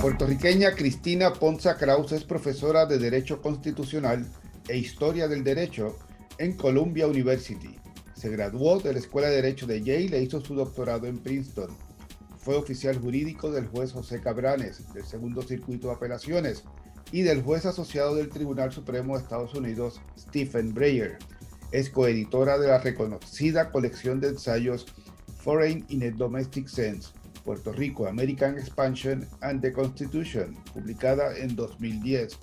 Puertorriqueña Cristina Ponza Kraus es profesora de Derecho Constitucional e Historia del Derecho en Columbia University. Se graduó de la Escuela de Derecho de Yale e hizo su doctorado en Princeton. Fue oficial jurídico del juez José Cabranes, del Segundo Circuito de Apelaciones, y del juez asociado del Tribunal Supremo de Estados Unidos, Stephen Breyer. Es coeditora de la reconocida colección de ensayos Foreign in a Domestic Sense, Puerto Rico, American Expansion and the Constitution, publicada en 2010.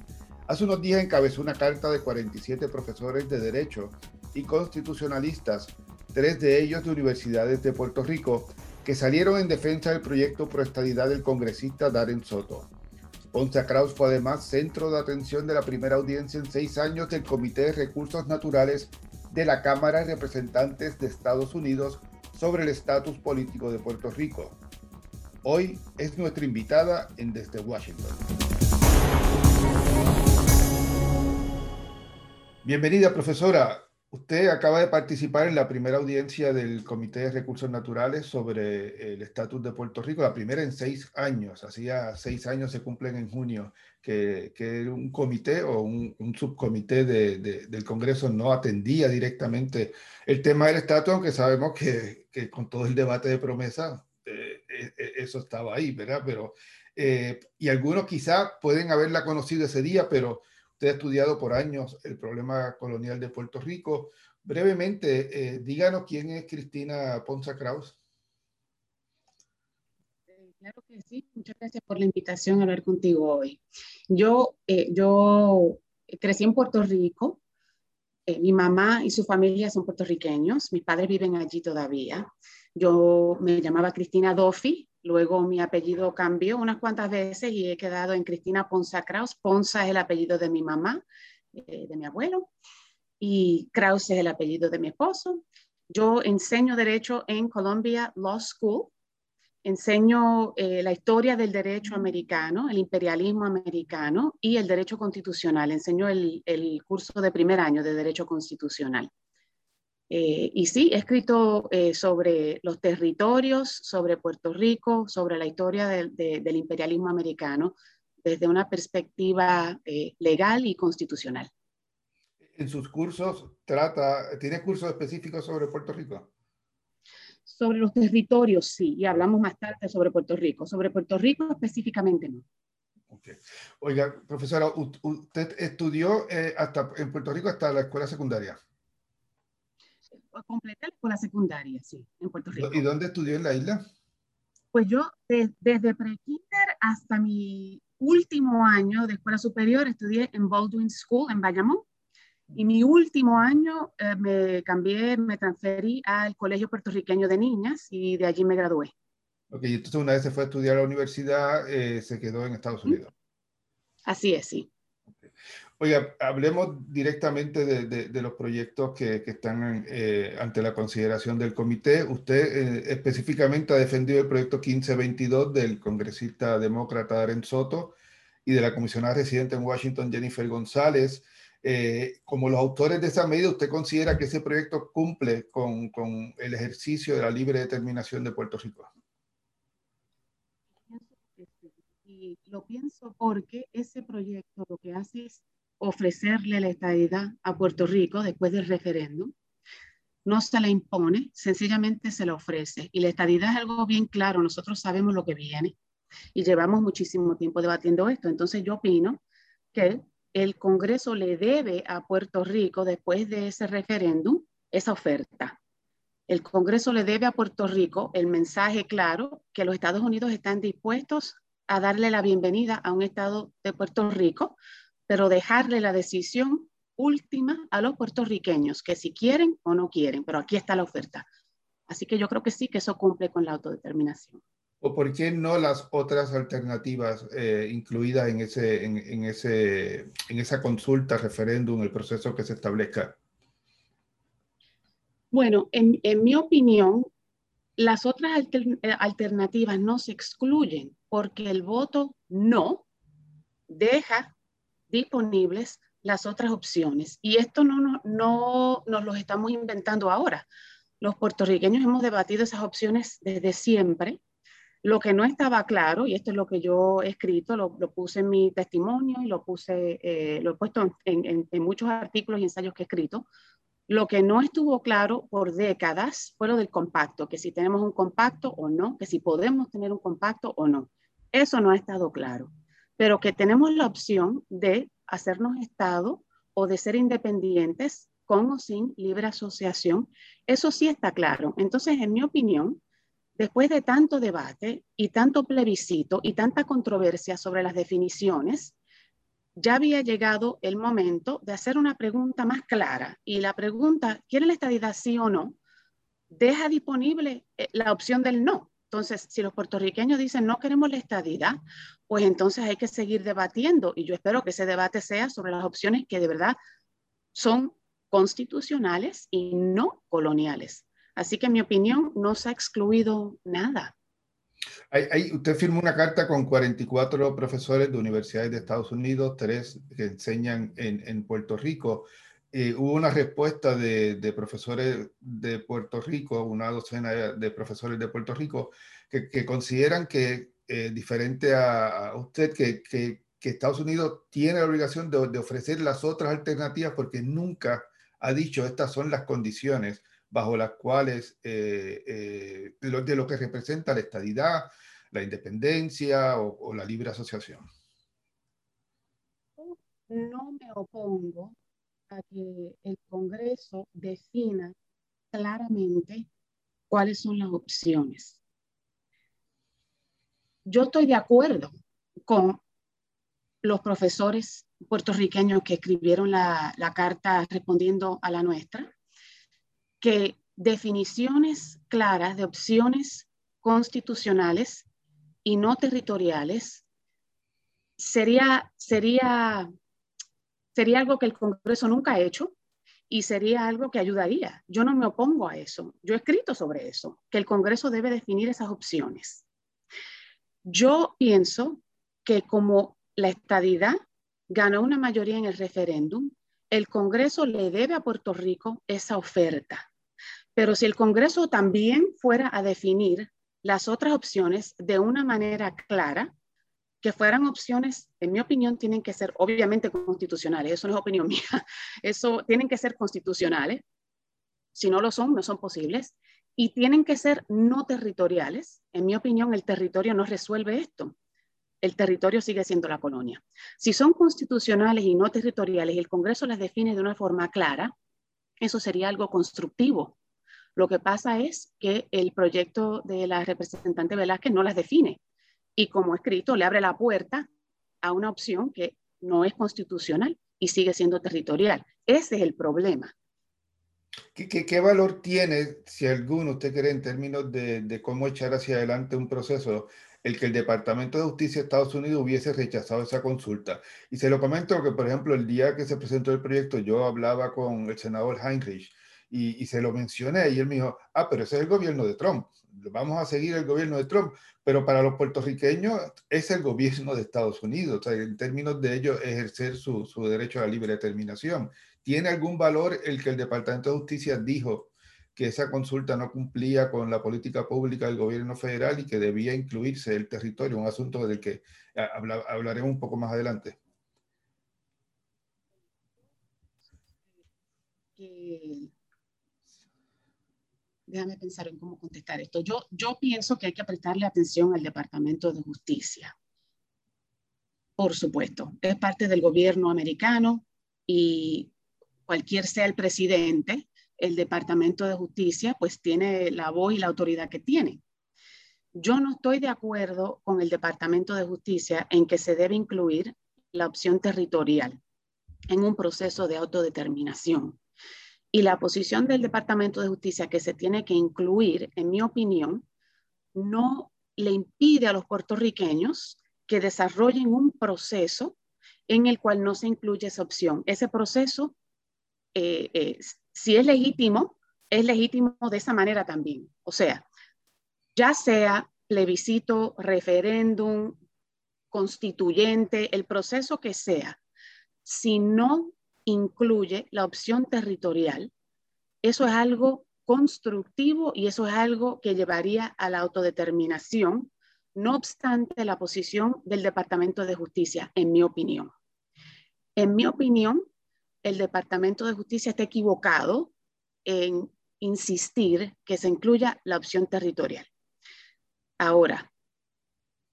Hace unos días encabezó una carta de 47 profesores de Derecho y constitucionalistas, tres de ellos de universidades de Puerto Rico, que salieron en defensa del proyecto pro estadidad del congresista Darren Soto. Ponce Kraus fue además centro de atención de la primera audiencia en seis años del Comité de Recursos Naturales de la Cámara de Representantes de Estados Unidos sobre el estatus político de Puerto Rico. Hoy es nuestra invitada en Desde Washington. Bienvenida, profesora. Usted acaba de participar en la primera audiencia del Comité de Recursos Naturales sobre el estatus de Puerto Rico, la primera en seis años, hacía seis años se cumplen en junio, que, un comité o un, subcomité del Congreso no atendía directamente el tema del estatus, aunque sabemos que, con todo el debate de promesa eso estaba ahí, ¿verdad? Pero, y algunos quizás pueden haberla conocido ese día, pero Usted ha estudiado por años el problema colonial de Puerto Rico. Brevemente, eh, díganos quién es Cristina Ponza Kraus. Eh, claro que sí, muchas gracias por la invitación a hablar contigo hoy. Yo, eh, yo crecí en Puerto Rico, mi mamá y su familia son puertorriqueños, mis padres viven allí todavía. Yo me llamaba Cristina Dofi, Luego mi apellido cambió unas cuantas veces y he quedado en Cristina Ponza Kraus. Ponza es el apellido de mi mamá, eh, de mi abuelo, y Kraus es el apellido de mi esposo. Yo enseño derecho en Columbia Law School. Enseño eh, la historia del derecho americano, el imperialismo americano y el derecho constitucional. Enseño el curso de primer año de derecho constitucional. Eh, y sí, he escrito eh, sobre los territorios, sobre Puerto Rico, sobre la historia del imperialismo americano desde una perspectiva eh, legal y constitucional. En sus cursos, trata, ¿tiene cursos específicos sobre Puerto Rico? Sobre los territorios, sí, y hablamos más tarde sobre Puerto Rico. Sobre Puerto Rico específicamente no. Oiga, profesora, usted estudió hasta, en Puerto Rico hasta la escuela secundaria completé la escuela secundaria, sí, en Puerto Rico. ¿Y dónde estudió en la isla? Pues yo desde pre-kinder hasta mi último año de escuela superior estudié en Baldwin School en Bayamón. Y mi último año eh, me cambié, me transferí al Colegio Puertorriqueño de Niñas y de allí me gradué. Ok, entonces una vez se fue a estudiar a la universidad, eh, se quedó en Estados Unidos. Así es, sí. Oiga, hablemos directamente de, los proyectos que, están eh, ante la consideración del comité. Usted eh, específicamente ha defendido el proyecto 1522 del congresista demócrata Aren Soto y de la comisionada residente en Washington, Jennifer González. Eh, como los autores de esa medida, ¿usted considera que ese proyecto cumple con, con el ejercicio de la libre determinación de Puerto Rico? Y lo pienso porque ese proyecto lo que hace es ofrecerle la estadidad a Puerto Rico después del referéndum. No se la impone, sencillamente se la ofrece. Y la estadidad es algo bien claro, nosotros sabemos lo que viene y llevamos muchísimo tiempo debatiendo esto. Entonces yo opino que el Congreso le debe a Puerto Rico, después de ese referéndum, esa oferta. El Congreso le debe a Puerto Rico el mensaje claro que los Estados Unidos están dispuestos a darle la bienvenida a un Estado de Puerto Rico pero dejarle la decisión última a los puertorriqueños, que si quieren o no quieren, pero aquí está la oferta. Así que yo creo que sí, que eso cumple con la autodeterminación. ¿O por qué no las otras alternativas eh, incluidas en, ese, en, ese, en esa consulta, referéndum, el proceso que se establezca? Bueno, en, en mi opinión, las otras eh, alternativas no se excluyen porque el voto no deja disponibles las otras opciones. Y esto no, no, no nos lo estamos inventando ahora. Los puertorriqueños hemos debatido esas opciones desde siempre. Lo que no estaba claro, y esto es lo que yo he escrito, lo, puse en mi testimonio y lo puse, eh, lo he puesto en, en, muchos artículos y ensayos que he escrito, lo que no estuvo claro por décadas fue lo del compacto, que si tenemos un compacto o no, que si podemos tener un compacto o no. Eso no ha estado claro, pero que tenemos la opción de hacernos Estado o de ser independientes con o sin libre asociación, eso sí está claro. Entonces, en mi opinión, Después de tanto debate y tanto plebiscito y tanta controversia sobre las definiciones, ya había llegado el momento de hacer una pregunta más clara. Y la pregunta, ¿quiere la estadidad sí o no? Deja disponible eh, la opción del no. Entonces, si los puertorriqueños dicen no queremos la estadidad, pues entonces hay que seguir debatiendo. Y yo espero que ese debate sea sobre las opciones que de verdad son constitucionales y no coloniales. Así que en mi opinión no se ha excluido nada. usted firmó una carta con 44 profesores de universidades de Estados Unidos, tres que enseñan en, Puerto Rico. Eh, hubo una respuesta de, profesores de Puerto Rico, una docena de profesores de Puerto Rico, que, consideran que, eh, diferente a, usted, que, Estados Unidos tiene la obligación de, de ofrecer las otras alternativas porque nunca ha dicho estas son las condiciones bajo las cuales, eh, eh, de, lo, que representa la estadidad, la independencia o, la libre asociación. No me opongo que el Congreso defina claramente cuáles son las opciones. Yo estoy de acuerdo con los profesores puertorriqueños que escribieron la, la, carta respondiendo a la nuestra, que definiciones claras de opciones constitucionales y no territoriales sería, sería, sería algo que el Congreso nunca ha hecho y sería algo que ayudaría. Yo no me opongo a eso. Yo he escrito sobre eso, que el Congreso debe definir esas opciones. Yo pienso que como la estadidad ganó una mayoría en el referéndum, el Congreso le debe a Puerto Rico esa oferta. Pero si el Congreso también fuera a definir las otras opciones de una manera clara, que fueran opciones, en mi opinión, tienen que ser obviamente constitucionales, eso no es opinión mía, eso tienen que ser constitucionales, si no lo son, no son posibles, y tienen que ser no territoriales. En mi opinión, el territorio no resuelve esto. El territorio sigue siendo la colonia. Si son constitucionales y no territoriales y el Congreso las define de una forma clara, eso sería algo constructivo lo que pasa es que el proyecto de la representante Velázquez no las define y como escrito le abre la puerta a una opción que no es constitucional y sigue siendo territorial. Ese es el problema. ¿Qué, valor tiene, si alguno usted cree, en términos de, cómo echar hacia adelante un proceso, el que el Departamento de Justicia de Estados Unidos hubiese rechazado esa consulta? Y se lo comento que, por ejemplo, el día que se presentó el proyecto, yo hablaba con el senador Heinrich y, se lo mencioné y él me dijo, ah, pero ese es el gobierno de Trump, vamos a seguir el gobierno de Trump, pero para los puertorriqueños es el gobierno de Estados Unidos, o sea, en términos de ellos ejercer su, su derecho a la libre determinación. ¿Tiene algún valor el que el Departamento de Justicia dijo que esa consulta no cumplía con la política pública del gobierno federal y que debía incluirse el territorio, un asunto del que hablaremos un poco más adelante? Déjame pensar en cómo contestar esto. Yo, yo pienso que hay que prestarle atención al Departamento de Justicia. Por supuesto, es parte del gobierno americano y cualquier sea el presidente, el Departamento de Justicia pues tiene la voz y la autoridad que tiene. Yo no estoy de acuerdo con el Departamento de Justicia en que se debe incluir la opción territorial en un proceso de autodeterminación. Y la posición del Departamento de Justicia que se tiene que incluir, en mi opinión, no le impide a los puertorriqueños que desarrollen un proceso en el cual no se incluye esa opción. Ese proceso, eh, eh, si es legítimo, es legítimo de esa manera también. O sea, ya sea plebiscito, referéndum, constituyente, el proceso que sea, si no incluye la opción territorial, eso es algo constructivo y eso es algo que llevaría a la autodeterminación no obstante la posición del Departamento de Justicia, en mi opinión. En mi opinión, el Departamento de Justicia está equivocado en insistir que se incluya la opción territorial. Ahora,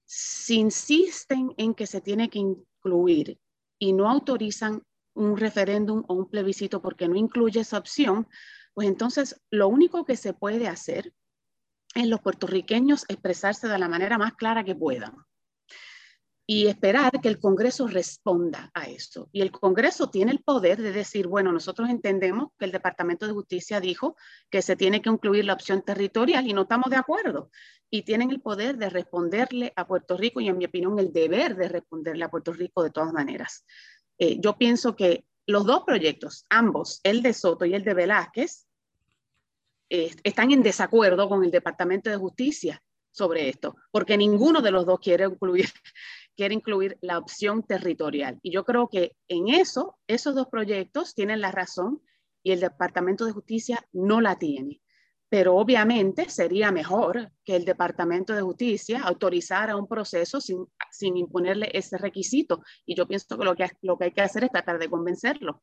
si insisten en que se tiene que incluir y no autorizan un referéndum o un plebiscito porque no incluye esa opción, pues entonces lo único que se puede hacer es los puertorriqueños expresarse de la manera más clara que puedan y esperar que el Congreso responda a eso. Y el Congreso tiene el poder de decir, bueno, nosotros entendemos que el Departamento de Justicia dijo que se tiene que incluir la opción territorial y no estamos de acuerdo. Y tienen el poder de responderle a Puerto Rico y en mi opinión el deber de responderle a Puerto Rico de todas maneras. Eh, yo pienso que los dos proyectos, ambos, el de Soto y el de Velázquez, eh, están en desacuerdo con el Departamento de Justicia sobre esto, porque ninguno de los dos quiere incluir quiere incluir la opción territorial. Y yo creo que en eso, esos dos proyectos tienen la razón y el Departamento de Justicia no la tiene. Pero obviamente sería mejor que el Departamento de Justicia autorizara un proceso sin, sin imponerle ese requisito. Y yo pienso que lo que, lo que hay que hacer es tratar de convencerlo.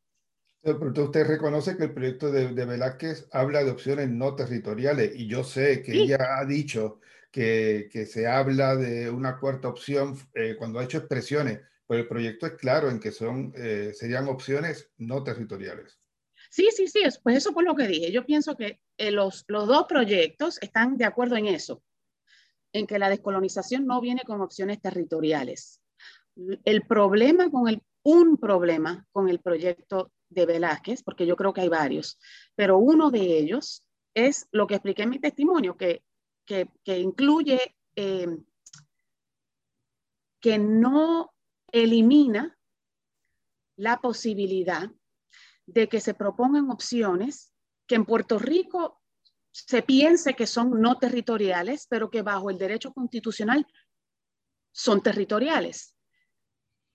Pero usted reconoce que el proyecto de, de Velázquez habla de opciones no territoriales y yo sé que ella ha dicho que, que, se habla de una cuarta opción eh, cuando ha hecho expresiones, pero el proyecto es claro en que son, eh, serían opciones no territoriales. Sí, sí, sí, pues eso fue lo que dije. Yo pienso que eh, los, los dos proyectos están de acuerdo en eso, en que la descolonización no viene con opciones territoriales. El problema con el, un problema con el proyecto de Velázquez, porque yo creo que hay varios, pero uno de ellos es lo que expliqué en mi testimonio, que que, incluye, eh, que no elimina la posibilidad de que se propongan opciones que en Puerto Rico se piense que son no territoriales, pero que bajo el derecho constitucional son territoriales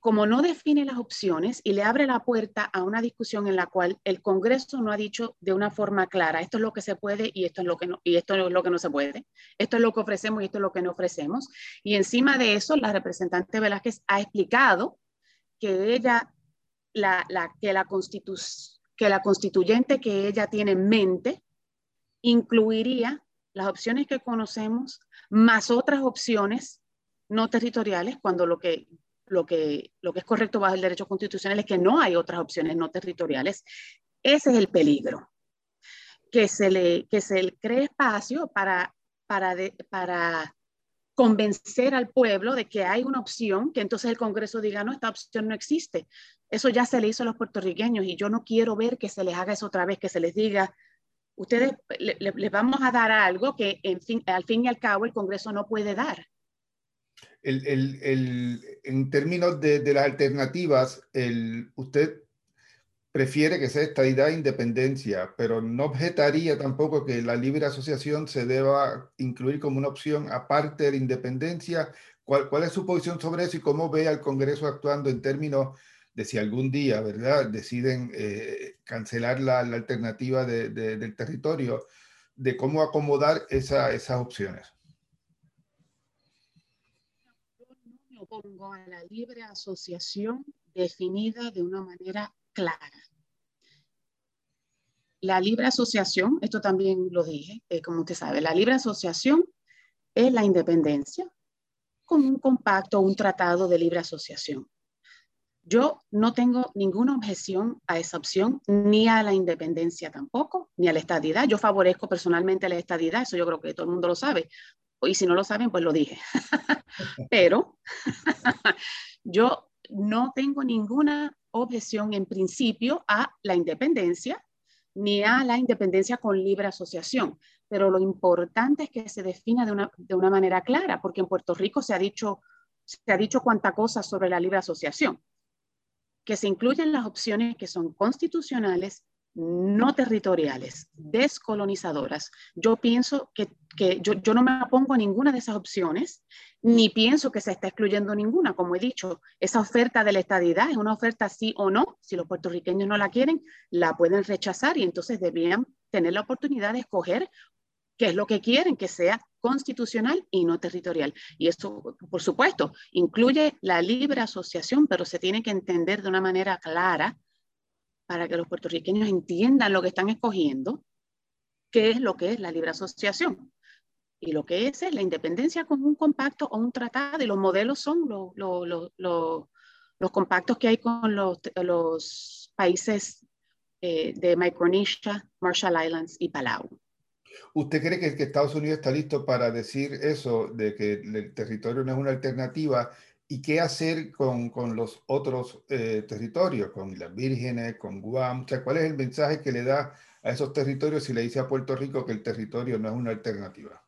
como no define las opciones y le abre la puerta a una discusión en la cual el Congreso no ha dicho de una forma clara, esto es lo que se puede y esto es lo que no, y esto es lo que no se puede, esto es lo que ofrecemos y esto es lo que no ofrecemos. Y encima de eso, la representante Velázquez ha explicado que ella, la, que, la que la constituyente que ella tiene en mente incluiría las opciones que conocemos más otras opciones no territoriales, cuando lo que lo que, lo que es correcto bajo el derecho constitucional es que no hay otras opciones no territoriales. Ese es el peligro, que se le, que se cree espacio para, para, para convencer al pueblo de que hay una opción, que entonces el Congreso diga, no, esta opción no existe. Eso ya se le hizo a los puertorriqueños y yo no quiero ver que se les haga eso otra vez, que se les diga, ustedes les vamos a dar algo que en fin, al fin y al cabo el Congreso no puede dar el, el, el, en términos de, de las alternativas, usted prefiere que sea estadidad e independencia, pero no objetaría tampoco que la libre asociación se deba incluir como una opción aparte de la independencia. ¿Cuál, es su posición sobre eso y cómo ve al Congreso actuando en términos de si algún día, ¿verdad?, deciden eh, cancelar la, alternativa de, del territorio, de cómo acomodar esa, esas opciones. pongo a la libre asociación definida de una manera clara. La libre asociación, esto también lo dije, eh, como usted sabe, la libre asociación es la independencia con un compacto, un tratado de libre asociación. Yo no tengo ninguna objeción a esa opción, ni a la independencia tampoco, ni a la estadidad. Yo favorezco personalmente la estadidad, eso yo creo que todo el mundo lo sabe, y si no lo saben, pues lo dije. Pero yo no tengo ninguna objeción en principio a la independencia ni a la independencia con libre asociación. Pero lo importante es que se defina de una, de una manera clara, porque en Puerto Rico se ha dicho, se ha dicho cuánta cosa sobre la libre asociación, que se incluyen las opciones que son constitucionales no territoriales, descolonizadoras. Yo pienso que, yo, no me opongo a ninguna de esas opciones, ni pienso que se está excluyendo ninguna. Como he dicho, esa oferta de la estadidad es una oferta sí o no. Si los puertorriqueños no la quieren, la pueden rechazar y entonces deberían tener la oportunidad de escoger que es lo que quieren, que sea constitucional y no territorial. Y esto, por supuesto, incluye la libre asociación, pero se tiene que entender de una manera clara para que los puertorriqueños entiendan lo que están escogiendo, qué es lo que es la libre asociación. Y lo que es, es la independencia con un compacto o un tratado, y los modelos son los, los, compactos que hay con los, países eh, de Micronesia, Marshall Islands y Palau. ¿Usted cree que, Estados Unidos está listo para decir eso, de que el territorio no es una alternativa? ¿Y qué hacer con, con los otros eh, territorios, con las vírgenes, con Guam? O sea, ¿cuál es el mensaje que le da a esos territorios si le dice a Puerto Rico que el territorio no es una alternativa?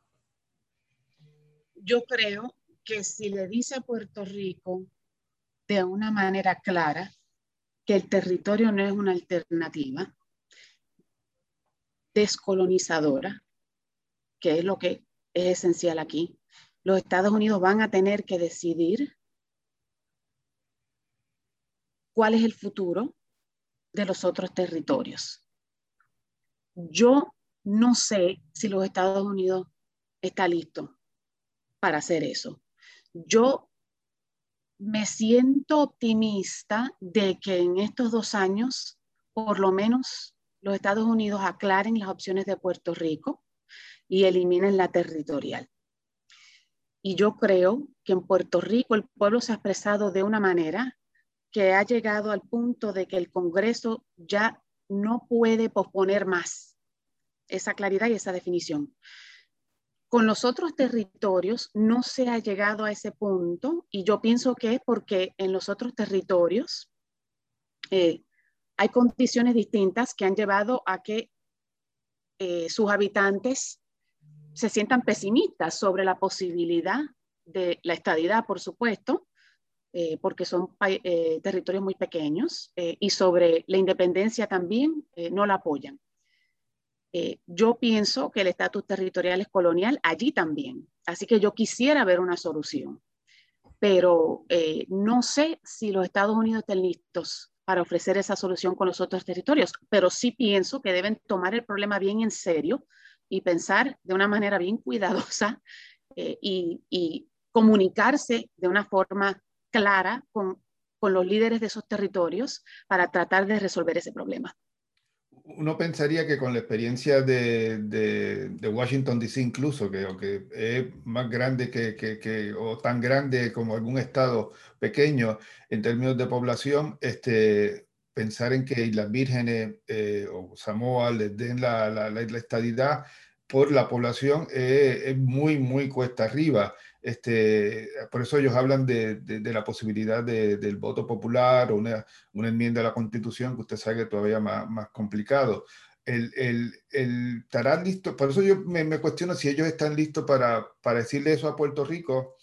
Yo creo que si le dice a Puerto Rico de una manera clara que el territorio no es una alternativa descolonizadora, que es lo que es esencial aquí. Los Estados Unidos van a tener que decidir cuál es el futuro de los otros territorios. Yo no sé si los Estados Unidos está listo para hacer eso. Yo me siento optimista de que en estos dos años, por lo menos los Estados Unidos aclaren las opciones de Puerto Rico y eliminen la territorial. Y yo creo que en Puerto Rico el pueblo se ha expresado de una manera que ha llegado al punto de que el Congreso ya no puede posponer más esa claridad y esa definición. Con los otros territorios no se ha llegado a ese punto y yo pienso que es porque en los otros territorios eh, hay condiciones distintas que han llevado a que eh, sus habitantes se sientan pesimistas sobre la posibilidad de la estadidad, por supuesto, eh, porque son territorios muy pequeños, y sobre la independencia también no la apoyan. Eh, yo pienso que el estatus territorial es colonial allí también. Así que yo quisiera ver una solución, pero eh, no sé si los Estados Unidos estén listos para ofrecer esa solución con los otros territorios, pero sí pienso que deben tomar el problema bien en serio y pensar de una manera bien cuidadosa eh, y, y, comunicarse de una forma clara con, con los líderes de esos territorios para tratar de resolver ese problema uno pensaría que con la experiencia de, de, Washington DC incluso, que es más grande que, que, o tan grande como algún estado pequeño en términos de población, este, pensar en que Islas Vírgenes eh, o Samoa les den la, la, la, estadidad por la población es muy, muy cuesta arriba. Este, por eso ellos hablan de, de, la posibilidad del voto popular o una, una, enmienda a la constitución, que usted sabe que todavía más, más complicado. El, el, el, estarán listos, por eso yo me, me, cuestiono si ellos están listos para, para decirle eso a Puerto Rico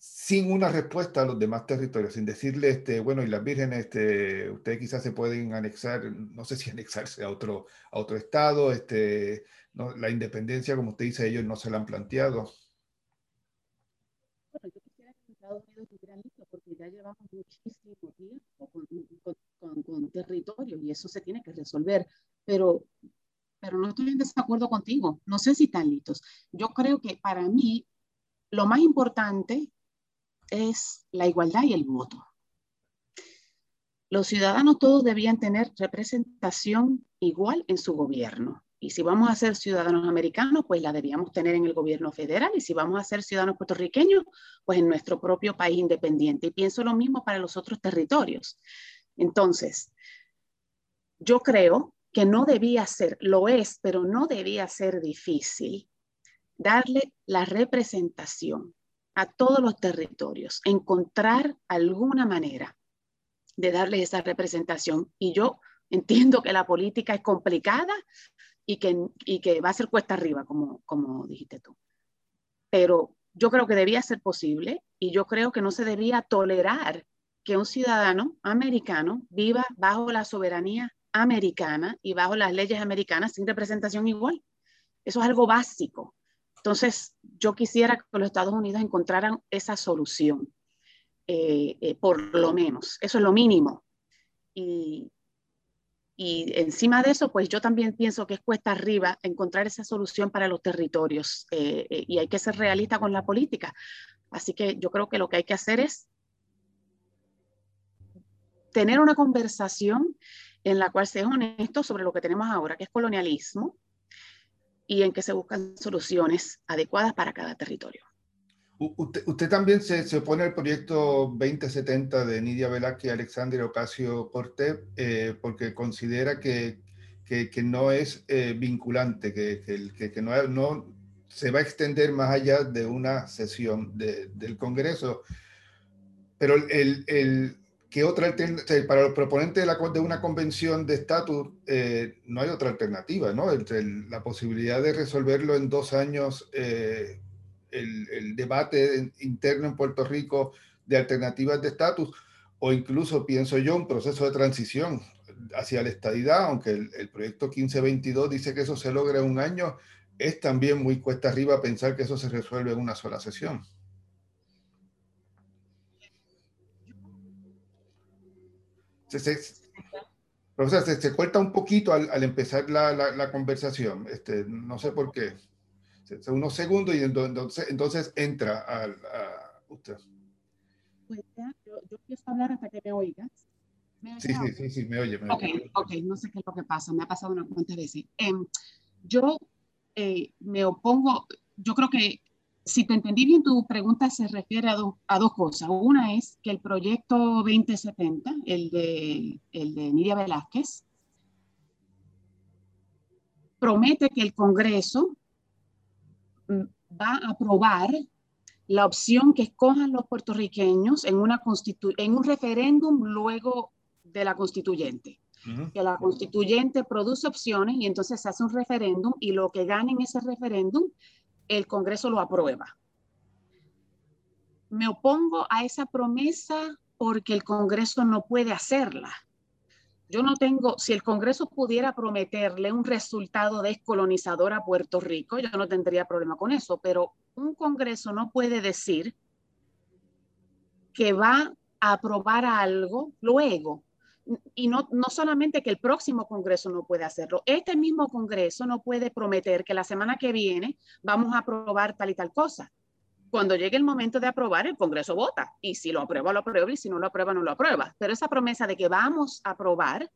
sin una respuesta a los demás territorios, sin decirle, este, bueno, y las vírgenes, este, ustedes quizás se pueden anexar, no sé si anexarse a otro, a otro estado, este, no, la independencia, como usted dice, ellos no se la han planteado. Estados Unidos estuvieran listos porque ya llevamos muchísimo tiempo con, con, territorio y eso se tiene que resolver. Pero, pero no estoy en desacuerdo contigo. No sé si están listos. Yo creo que para mí lo más importante es la igualdad y el voto. Los ciudadanos todos debían tener representación igual en su gobierno. Y si vamos a ser ciudadanos americanos, pues la debíamos tener en el gobierno federal. Y si vamos a ser ciudadanos puertorriqueños, pues en nuestro propio país independiente. Y pienso lo mismo para los otros territorios. Entonces, yo creo que no debía ser, lo es, pero no debía ser difícil darle la representación a todos los territorios, encontrar alguna manera de darle esa representación. Y yo entiendo que la política es complicada y que, y que va a ser cuesta arriba, como, como dijiste tú. Pero yo creo que debía ser posible y yo creo que no se debía tolerar que un ciudadano americano viva bajo la soberanía americana y bajo las leyes americanas sin representación igual. Eso es algo básico. Entonces, yo quisiera que los Estados Unidos encontraran esa solución, eh, eh, por lo menos. Eso es lo mínimo. Y, y encima de eso, pues yo también pienso que es cuesta arriba encontrar esa solución para los territorios eh, eh, y hay que ser realista con la política. Así que yo creo que lo que hay que hacer es tener una conversación en la cual sea honesto sobre lo que tenemos ahora, que es colonialismo, y en que se buscan soluciones adecuadas para cada territorio. Usted, también se, opone al proyecto 2070 de Nidia Velázquez y Alexander Ocasio Cortés eh, porque considera que, que, no es eh, vinculante, que, que no, se va a extender más allá de una sesión del Congreso. Pero el, el ¿qué otra alternativa? Para los proponentes de, una convención de estatus eh, no hay otra alternativa, ¿no? Entre la posibilidad de resolverlo en dos años el, debate interno en Puerto Rico de alternativas de estatus o incluso, pienso yo, un proceso de transición hacia la estadidad, aunque el, proyecto 1522 dice que eso se logra en un año, es también muy cuesta arriba pensar que eso se resuelve en una sola sesión. Se, se, se, se corta un poquito al, empezar la, la, conversación, este, no sé por qué unos segundos y entonces, entonces entra a, usted. Pues ya, yo, yo, empiezo a hablar hasta que me oigas. sí, sí, sí, sí, me oye. Me ok, ok, no sé qué es lo que pasa, me ha pasado una cuantas veces. Em, yo eh, me opongo, yo creo que si te entendí bien, tu pregunta se refiere a, a, dos cosas. Una es que el proyecto 2070, el de, el de Nidia Velázquez, promete que el Congreso va a aprobar la opción que escojan los puertorriqueños en, una en un referéndum luego de la constituyente. Que la constituyente produce opciones y entonces se hace un referéndum y lo que gane en ese referéndum, el Congreso lo aprueba. Me opongo a esa promesa porque el Congreso no puede hacerla. Yo no tengo, si el Congreso pudiera prometerle un resultado descolonizador a Puerto Rico, yo no tendría problema con eso, pero un Congreso no puede decir que va a aprobar algo luego. Y no, no solamente que el próximo Congreso no puede hacerlo, este mismo Congreso no puede prometer que la semana que viene vamos a aprobar tal y tal cosa cuando llegue el momento de aprobar, el Congreso vota. Y si lo aprueba, lo aprueba. Y si no lo aprueba, no lo aprueba. Pero esa promesa de que vamos a aprobar,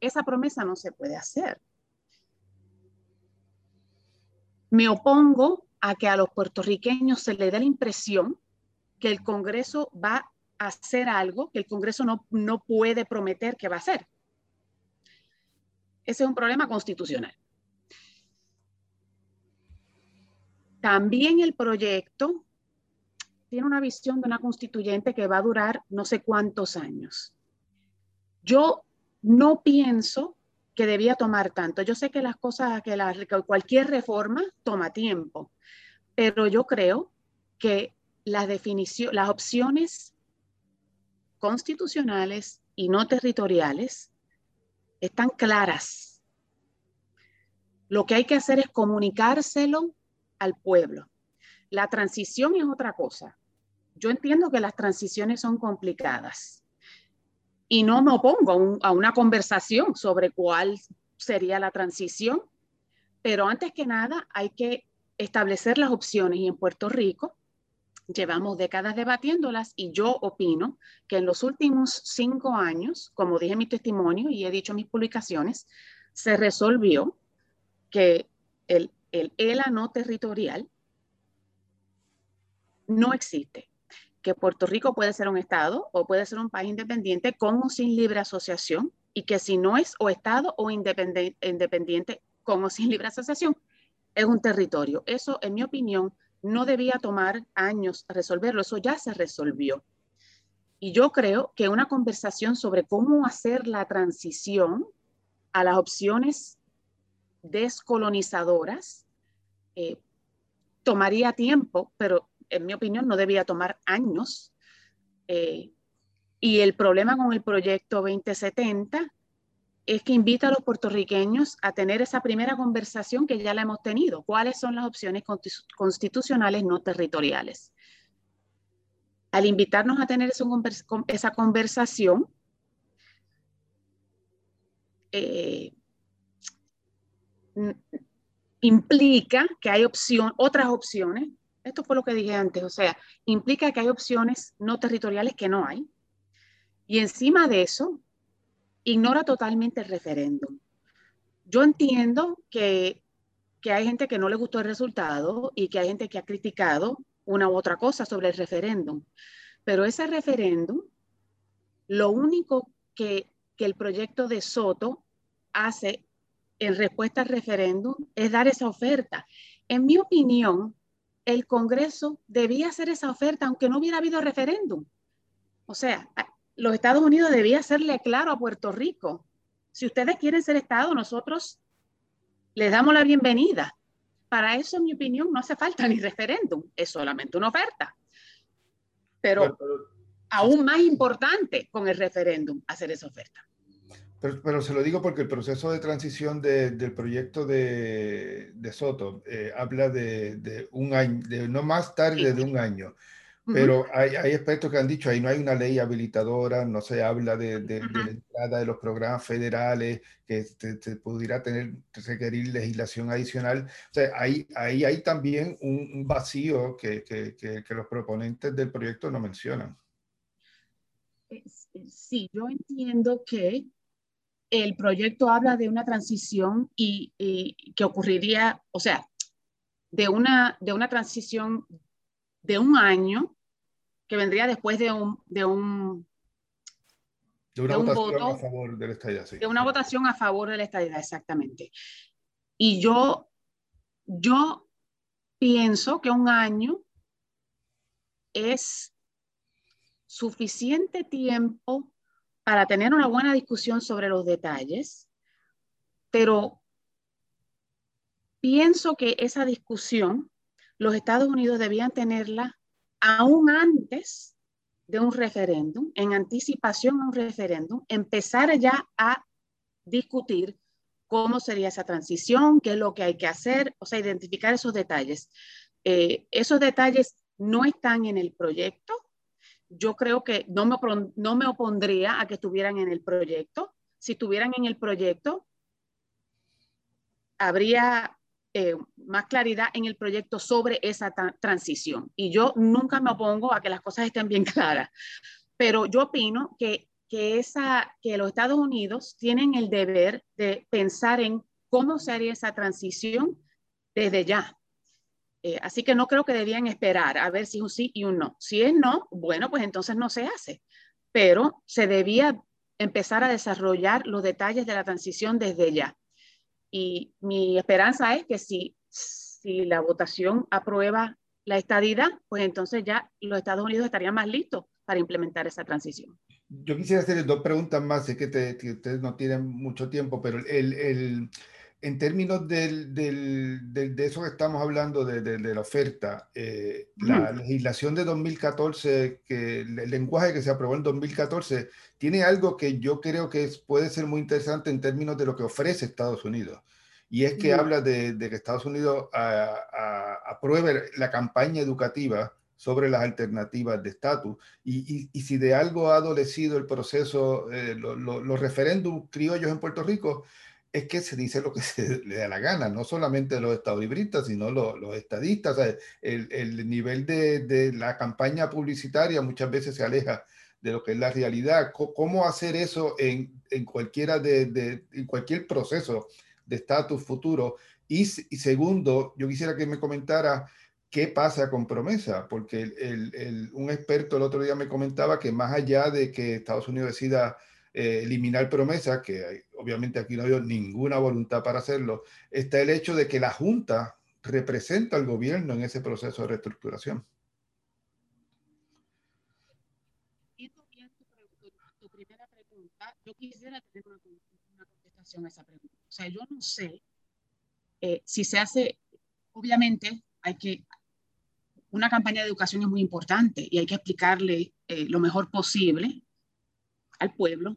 esa promesa no se puede hacer. Me opongo a que a los puertorriqueños se le dé la impresión que el Congreso va a hacer algo que el Congreso no, no puede prometer que va a hacer. Ese es un problema constitucional. También el proyecto tiene una visión de una constituyente que va a durar no sé cuántos años. Yo no pienso que debía tomar tanto. Yo sé que las cosas, que, cualquier reforma toma tiempo, pero yo creo que las definiciones, las opciones constitucionales y no territoriales están claras. Lo que hay que hacer es comunicárselo al pueblo. La transición es otra cosa yo entiendo que las transiciones son complicadas. Y no me opongo a, una conversación sobre cuál sería la transición, pero antes que nada hay que establecer las opciones. Y en Puerto Rico llevamos décadas debatiéndolas y yo opino que en los últimos cinco años, como dije en mi testimonio y he dicho en mis publicaciones, se resolvió que el, el ELA no territorial no existe que Puerto Rico puede ser un Estado o puede ser un país independiente con o sin libre asociación y que si no es o Estado o independiente, con o sin libre asociación, es un territorio. Eso, en mi opinión, no debía tomar años resolverlo, eso ya se resolvió. Y yo creo que una conversación sobre cómo hacer la transición a las opciones descolonizadoras eh, tomaría tiempo, pero en mi opinión, no debía tomar años. Eh, y el problema con el proyecto 2070 es que invita a los puertorriqueños a tener esa primera conversación que ya la hemos tenido. ¿Cuáles son las opciones constitucionales no territoriales? Al invitarnos a tener esa conversación, eh, implica que hay opción, otras opciones. Esto fue lo que dije antes, o sea, implica que hay opciones no territoriales que no hay. Y encima de eso, ignora totalmente el referéndum. Yo entiendo que, que hay gente que no le gustó el resultado y que hay gente que ha criticado una u otra cosa sobre el referéndum. Pero ese referéndum, lo único que, que el proyecto de Soto hace en respuesta al referéndum es dar esa oferta. En mi opinión, el Congreso debía hacer esa oferta aunque no hubiera habido referéndum. O sea, los Estados Unidos debía hacerle claro a Puerto Rico, si ustedes quieren ser Estado, nosotros les damos la bienvenida. Para eso, en mi opinión, no hace falta ni referéndum, es solamente una oferta. Pero aún más importante con el referéndum, hacer esa oferta. Pero, se lo digo porque el proceso de transición del proyecto de, Soto eh, habla de, un año, de no más tarde de un año. Pero hay, hay, aspectos que han dicho, ahí no hay una ley habilitadora, no se habla de, la entrada de los programas federales, que se, pudiera tener, requerir legislación adicional. O sea, ahí, ahí hay también un, vacío que, que, que, los proponentes del proyecto no mencionan. Sí, yo entiendo que el proyecto habla de una transición y, que ocurriría, o sea, de una, de una transición de un año que vendría después de un... De, un, de una votación a favor de la estadidad, sí. De una votación a favor de la exactamente. Y yo, yo pienso que un año es suficiente tiempo para tener una buena discusión sobre los detalles, pero pienso que esa discusión los Estados Unidos debían tenerla aún antes de un referéndum, en anticipación a un referéndum, empezar ya a discutir cómo sería esa transición, qué es lo que hay que hacer, o sea, identificar esos detalles. Eh, esos detalles no están en el proyecto, yo creo que no me, no me opondría a que estuvieran en el proyecto. Si estuvieran en el proyecto, habría eh, más claridad en el proyecto sobre esa transición. Y yo nunca me opongo a que las cosas estén bien claras, pero yo opino que, que, esa, que los Estados Unidos tienen el deber de pensar en cómo se haría esa transición desde ya. Eh, así que no creo que debían esperar a ver si es un sí y un no. Si es no, bueno, pues entonces no se hace. Pero se debía empezar a desarrollar los detalles de la transición desde ya. Y mi esperanza es que si, si la votación aprueba la estadidad, pues entonces ya los Estados Unidos estarían más listos para implementar esa transición. Yo quisiera hacerles dos preguntas más, sé que, ustedes no tienen mucho tiempo, pero el, el en términos del, del, de eso que estamos hablando, de, de la oferta, eh, la legislación de 2014, que el lenguaje que se aprobó en 2014, tiene algo que yo creo que es, puede ser muy interesante en términos de lo que ofrece Estados Unidos. Y es que habla de, que Estados Unidos apruebe la campaña educativa sobre las alternativas de estatus. Y, y, si de algo ha adolecido el proceso, eh, los referéndums criollos en Puerto Rico, es que se dice lo que se le da la gana, no solamente los estadolibristas, sino los, los estadistas. el, el, nivel de, de, la campaña publicitaria muchas veces se aleja de lo que es la realidad. ¿Cómo hacer eso en, en cualquiera de, de, cualquier proceso de estatus futuro? Y, y, segundo, yo quisiera que me comentara qué pasa con promesa, porque el, el, un experto el otro día me comentaba que más allá de que Estados Unidos decida eh, eliminar promesas, que obviamente aquí no hay ninguna voluntad para hacerlo, está el hecho de que la Junta representa al gobierno en ese proceso de reestructuración. Tu primera pregunta, yo quisiera tener una, contestación a esa pregunta. O sea, yo no sé eh, si se hace, obviamente hay que, una campaña de educación es muy importante y hay que explicarle eh, lo mejor posible al pueblo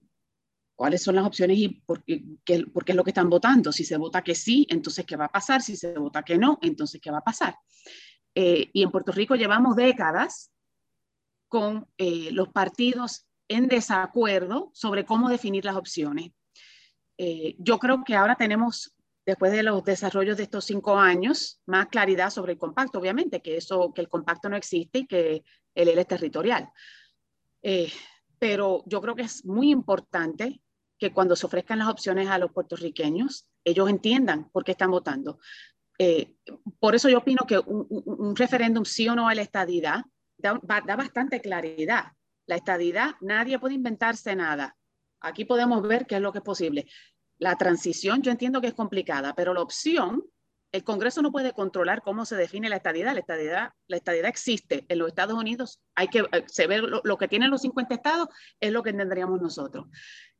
cuáles son las opciones y por qué, qué, es lo que están votando. Si se vota que sí, entonces ¿qué va a pasar? Si se vota que no, entonces ¿qué va a pasar? Eh, y en Puerto Rico llevamos décadas con eh, los partidos en desacuerdo sobre cómo definir las opciones. Eh, yo creo que ahora tenemos, después de los desarrollos de estos cinco años, más claridad sobre el compacto, obviamente, que, eso, que el compacto no existe y que el L es territorial. Eh, pero yo creo que es muy importante que cuando se ofrezcan las opciones a los puertorriqueños, ellos entiendan por qué están votando. Eh, por eso yo opino que un, referéndum sí o no a la estadidad da, da, bastante claridad. La estadidad, nadie puede inventarse nada. Aquí podemos ver qué es lo que es posible. La transición yo entiendo que es complicada, pero la opción, el Congreso no puede controlar cómo se define la estadidad. La estadidad, la estadidad existe en los Estados Unidos. Hay que eh, se ve lo, que tienen los 50 estados es lo que tendríamos nosotros.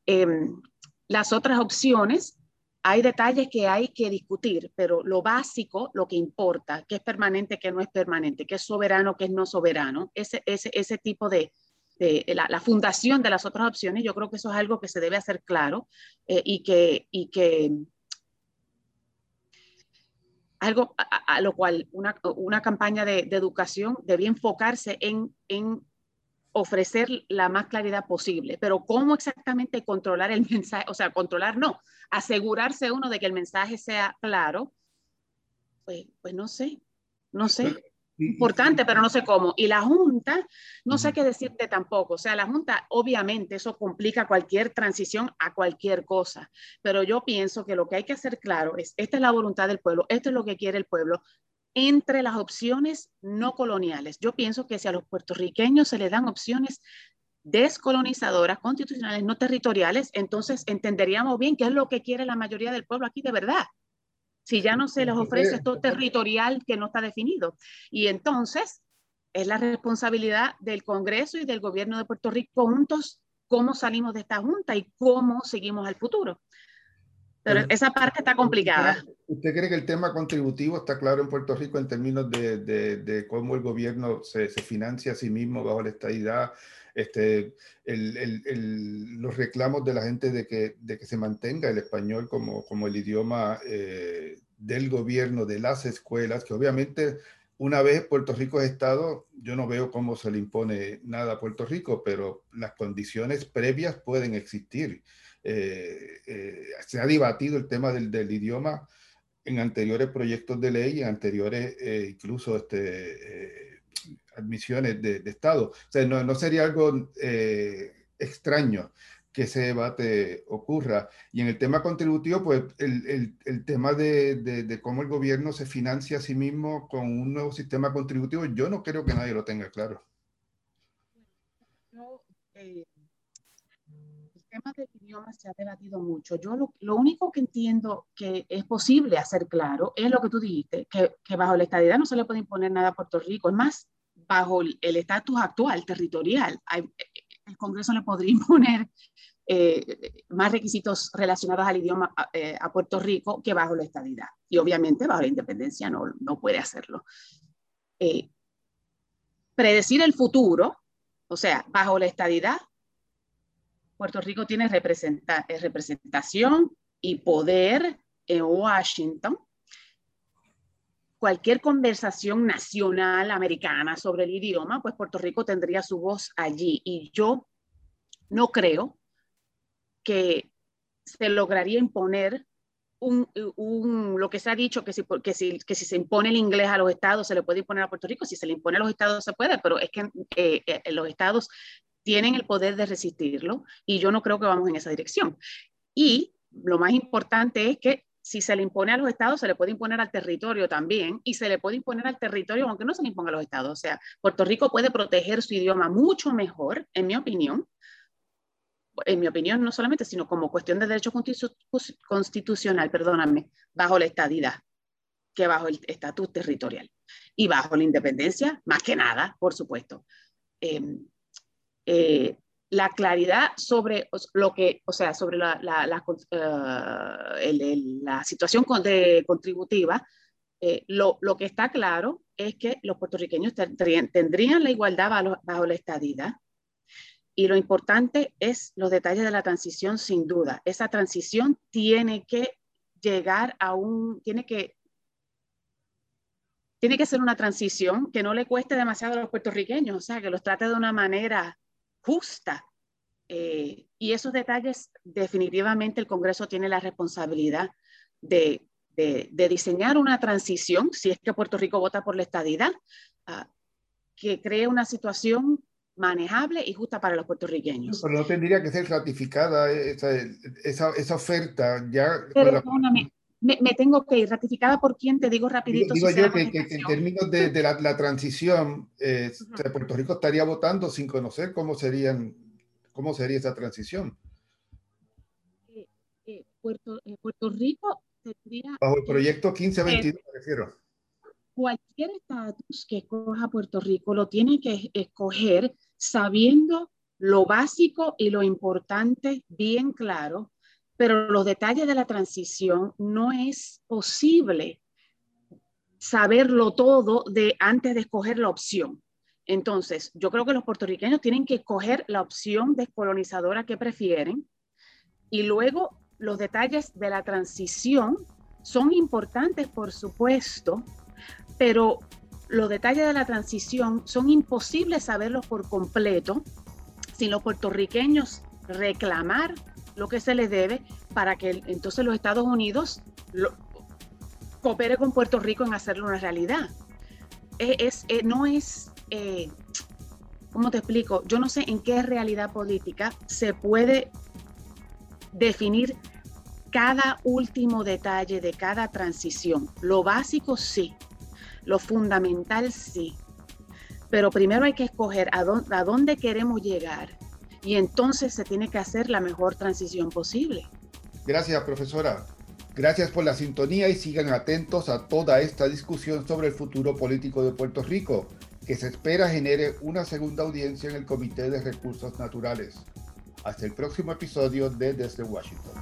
Em, las otras opciones hay detalles que hay que discutir, pero lo básico, lo que importa, qué es permanente, qué no es permanente, qué es soberano, qué es no soberano, ese, ese, ese tipo de, de la, fundación de las otras opciones, yo creo que eso es algo que se debe hacer claro eh, y, que, y que algo a, lo cual una, una campaña de, de, educación debe enfocarse en, en ofrecer la más claridad posible, pero cómo exactamente controlar el mensaje, o sea, controlar no, asegurarse uno de que el mensaje sea claro, pues, pues no sé, no sé. Importante, pero no sé cómo. Y la Junta, no sé qué decirte tampoco. O sea, la Junta, obviamente, eso complica cualquier transición a cualquier cosa. Pero yo pienso que lo que hay que hacer claro es, esta es la voluntad del pueblo, esto es lo que quiere el pueblo entre las opciones no coloniales. Yo pienso que si a los puertorriqueños se les dan opciones descolonizadoras, constitucionales, no territoriales, entonces entenderíamos bien qué es lo que quiere la mayoría del pueblo aquí de verdad. Si ya no se les ofrece esto territorial que no está definido. Y entonces es la responsabilidad del Congreso y del gobierno de Puerto Rico juntos cómo salimos de esta junta y cómo seguimos al futuro. Pero esa parte está complicada. ¿Usted cree que el tema contributivo está claro en Puerto Rico en términos de, de, cómo el gobierno se, se, financia a sí mismo bajo la estadidad? Este, el, el, los reclamos de la gente de que, de que se mantenga el español como, como el idioma eh, del gobierno, de las escuelas, que obviamente una vez Puerto Rico es Estado, yo no veo cómo se le impone nada a Puerto Rico, pero las condiciones previas pueden existir. Eh, eh, se ha debatido el tema del, del, idioma en anteriores proyectos de ley, en anteriores eh, incluso este, admisiones de, de, Estado. O sea, no, no sería algo extraño que ese debate ocurra. Y en el tema contributivo, pues el, el, el tema de, de, de, cómo el gobierno se financia a sí mismo con un nuevo sistema contributivo, yo no creo que nadie lo tenga claro. No, eh, tema del idioma se ha debatido mucho. Yo lo, lo, único que entiendo que es posible hacer claro es lo que tú dijiste, que, que bajo la estadidad no se le puede imponer nada a Puerto Rico. Es más, bajo el estatus actual, territorial, hay, el Congreso le podría imponer eh, más requisitos relacionados al idioma eh, a Puerto Rico que bajo la estadidad. Y obviamente bajo la independencia no, no puede hacerlo. Eh, predecir el futuro, o sea, bajo la estadidad, Puerto Rico tiene eh, representación y poder en Washington. Cualquier conversación nacional americana sobre el idioma, pues Puerto Rico tendría su voz allí. Y yo no creo que se lograría imponer un, un, lo que se ha dicho, que si, que, si, que si se impone el inglés a los estados, se le puede imponer a Puerto Rico, si se le impone a los estados, se puede, pero es que eh, eh, los estados tienen el poder de resistirlo y yo no creo que vamos en esa dirección. Y lo más importante es que si se le impone a los estados, se le puede imponer al territorio también y se le puede imponer al territorio aunque no se le imponga a los estados. O sea, Puerto Rico puede proteger su idioma mucho mejor, en mi opinión, en mi opinión no solamente, sino como cuestión de derecho constitucional, perdóname, bajo la estadidad que bajo el estatus territorial y bajo la independencia, más que nada, por supuesto. Eh, eh, la claridad sobre lo que, o sea, sobre la, la, la, uh, el, el, la situación con, de, contributiva, eh, lo, lo, que está claro es que los puertorriqueños tendrían, tendrían la igualdad bajo, bajo, la estadía. Y lo importante es los detalles de la transición, sin duda. Esa transición tiene que llegar a un, tiene que tiene que ser una transición que no le cueste demasiado a los puertorriqueños, o sea, que los trate de una manera justa Eh, y esos detalles, definitivamente el Congreso tiene la responsabilidad de, de, diseñar una transición, si es que Puerto Rico vota por la estadidad, ah, que cree una situación manejable y justa para los puertorriqueños. Pero no tendría que ser ratificada esa, esa, esa oferta ya. Perdóname, me, me, tengo que ir. ¿Ratificada por quién? Te digo rapidito. Digo, yo que, que, en términos de, de la, la, transición, eh, Puerto Rico estaría votando sin conocer cómo, serían, cómo sería esa transición. Eh, eh, Puerto, Puerto Rico tendría... Bajo el proyecto 1522, me refiero cualquier estatus que escoja Puerto Rico lo tiene que escoger sabiendo lo básico y lo importante bien claro, pero los detalles de la transición no es posible saberlo todo de antes de escoger la opción. Entonces, yo creo que los puertorriqueños tienen que escoger la opción descolonizadora que prefieren y luego los detalles de la transición son importantes, por supuesto, pero los detalles de la transición son imposibles saberlos por completo sin los puertorriqueños reclamar lo que se les debe para que entonces los Estados Unidos coopere con Puerto Rico en hacerlo una realidad. Es, eh, no es, eh, ¿cómo te explico? Yo no sé en qué realidad política se puede definir cada último detalle de cada transición. Lo básico sí, lo fundamental sí, pero primero hay que escoger a dónde queremos llegar y entonces se tiene que hacer la mejor transición posible. Gracias, profesora. Gracias por la sintonía y sigan atentos a toda esta discusión sobre el futuro político de Puerto Rico, que se espera genere una segunda audiencia en el Comité de Recursos Naturales. Hasta el próximo episodio de Desde Washington.